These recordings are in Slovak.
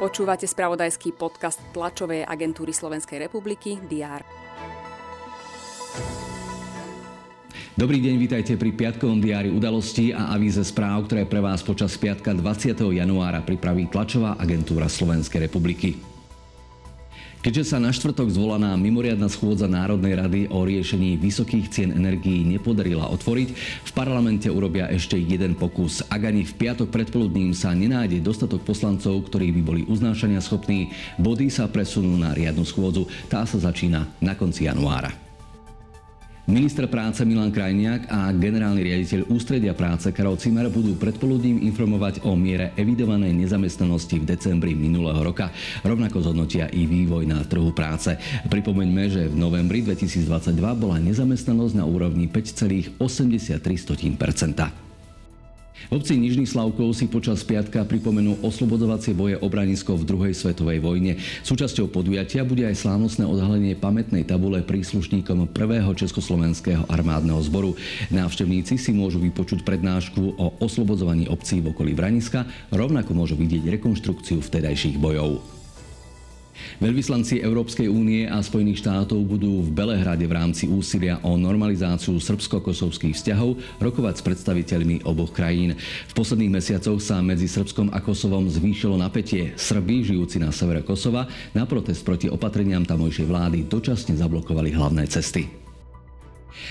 Počúvate spravodajský podcast tlačovej agentúry Slovenskej republiky DR. Dobrý deň, vítajte pri piatkovom diári udalosti a avíze správ, ktoré pre vás počas piatka 20. januára pripraví tlačová agentúra Slovenskej republiky. Keďže sa na štvrtok zvolaná mimoriadna schôdza Národnej rady o riešení vysokých cien energií nepodarila otvoriť, v parlamente urobia ešte jeden pokus. Ak ani v piatok predpoludním sa nenájde dostatok poslancov, ktorí by boli uznášania schopní, body sa presunú na riadnu schôdzu. Tá sa začína na konci januára. Minister práce Milan Krajniak a generálny riaditeľ Ústredia práce Karol Cimer budú predpoludním informovať o miere evidovanej nezamestnanosti v decembri minulého roka. Rovnako zhodnotia i vývoj na trhu práce. Pripomeňme, že v novembri 2022 bola nezamestnanosť na úrovni 5,83 v obci Nižný Slavkov si počas piatka pripomenú oslobodovacie boje obranisko v druhej svetovej vojne. Súčasťou podujatia bude aj slávnostné odhalenie pamätnej tabule príslušníkom prvého Československého armádneho zboru. Návštevníci si môžu vypočuť prednášku o oslobodzovaní obcí v okolí Braniska, rovnako môžu vidieť rekonštrukciu vtedajších bojov. Veľvyslanci Európskej únie a Spojených štátov budú v Belehrade v rámci úsilia o normalizáciu srbsko-kosovských vzťahov rokovať s predstaviteľmi oboch krajín. V posledných mesiacoch sa medzi Srbskom a Kosovom zvýšilo napätie. Srby, žijúci na severe Kosova, na protest proti opatreniam tamojšej vlády dočasne zablokovali hlavné cesty.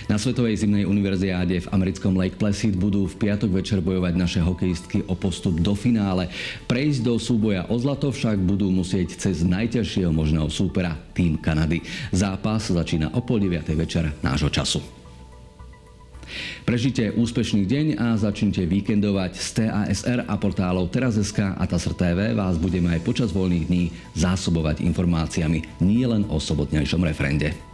Na Svetovej zimnej univerziáde v americkom Lake Placid budú v piatok večer bojovať naše hokejistky o postup do finále. Prejsť do súboja o zlato však budú musieť cez najťažšieho možného súpera, tým Kanady. Zápas začína o pol 9. večer nášho času. Prežite úspešný deň a začnite víkendovať z TASR a portálov Teraz.sk a TASR TV vás budeme aj počas voľných dní zásobovať informáciami nie len o sobotnejšom referende.